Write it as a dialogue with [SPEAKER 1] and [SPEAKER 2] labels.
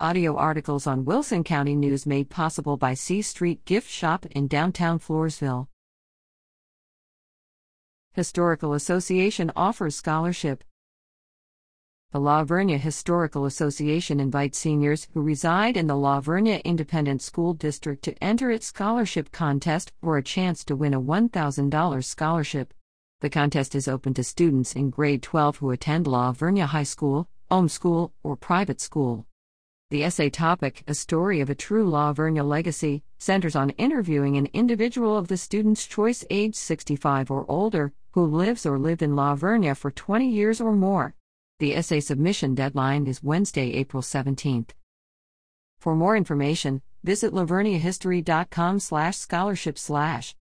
[SPEAKER 1] Audio articles on Wilson County News made possible by C Street Gift Shop in downtown Floresville. Historical Association offers scholarship. The La Vernia Historical Association invites seniors who reside in the La Vernia Independent School District to enter its scholarship contest for a chance to win a $1,000 scholarship. The contest is open to students in grade 12 who attend La Vernia High School, home school, or private school. The essay topic, A Story of a True La Vernia Legacy, centers on interviewing an individual of the student's choice age 65 or older who lives or lived in La Vernia for 20 years or more. The essay submission deadline is Wednesday, April 17th. For more information, visit laverniahistory.com slash scholarship slash.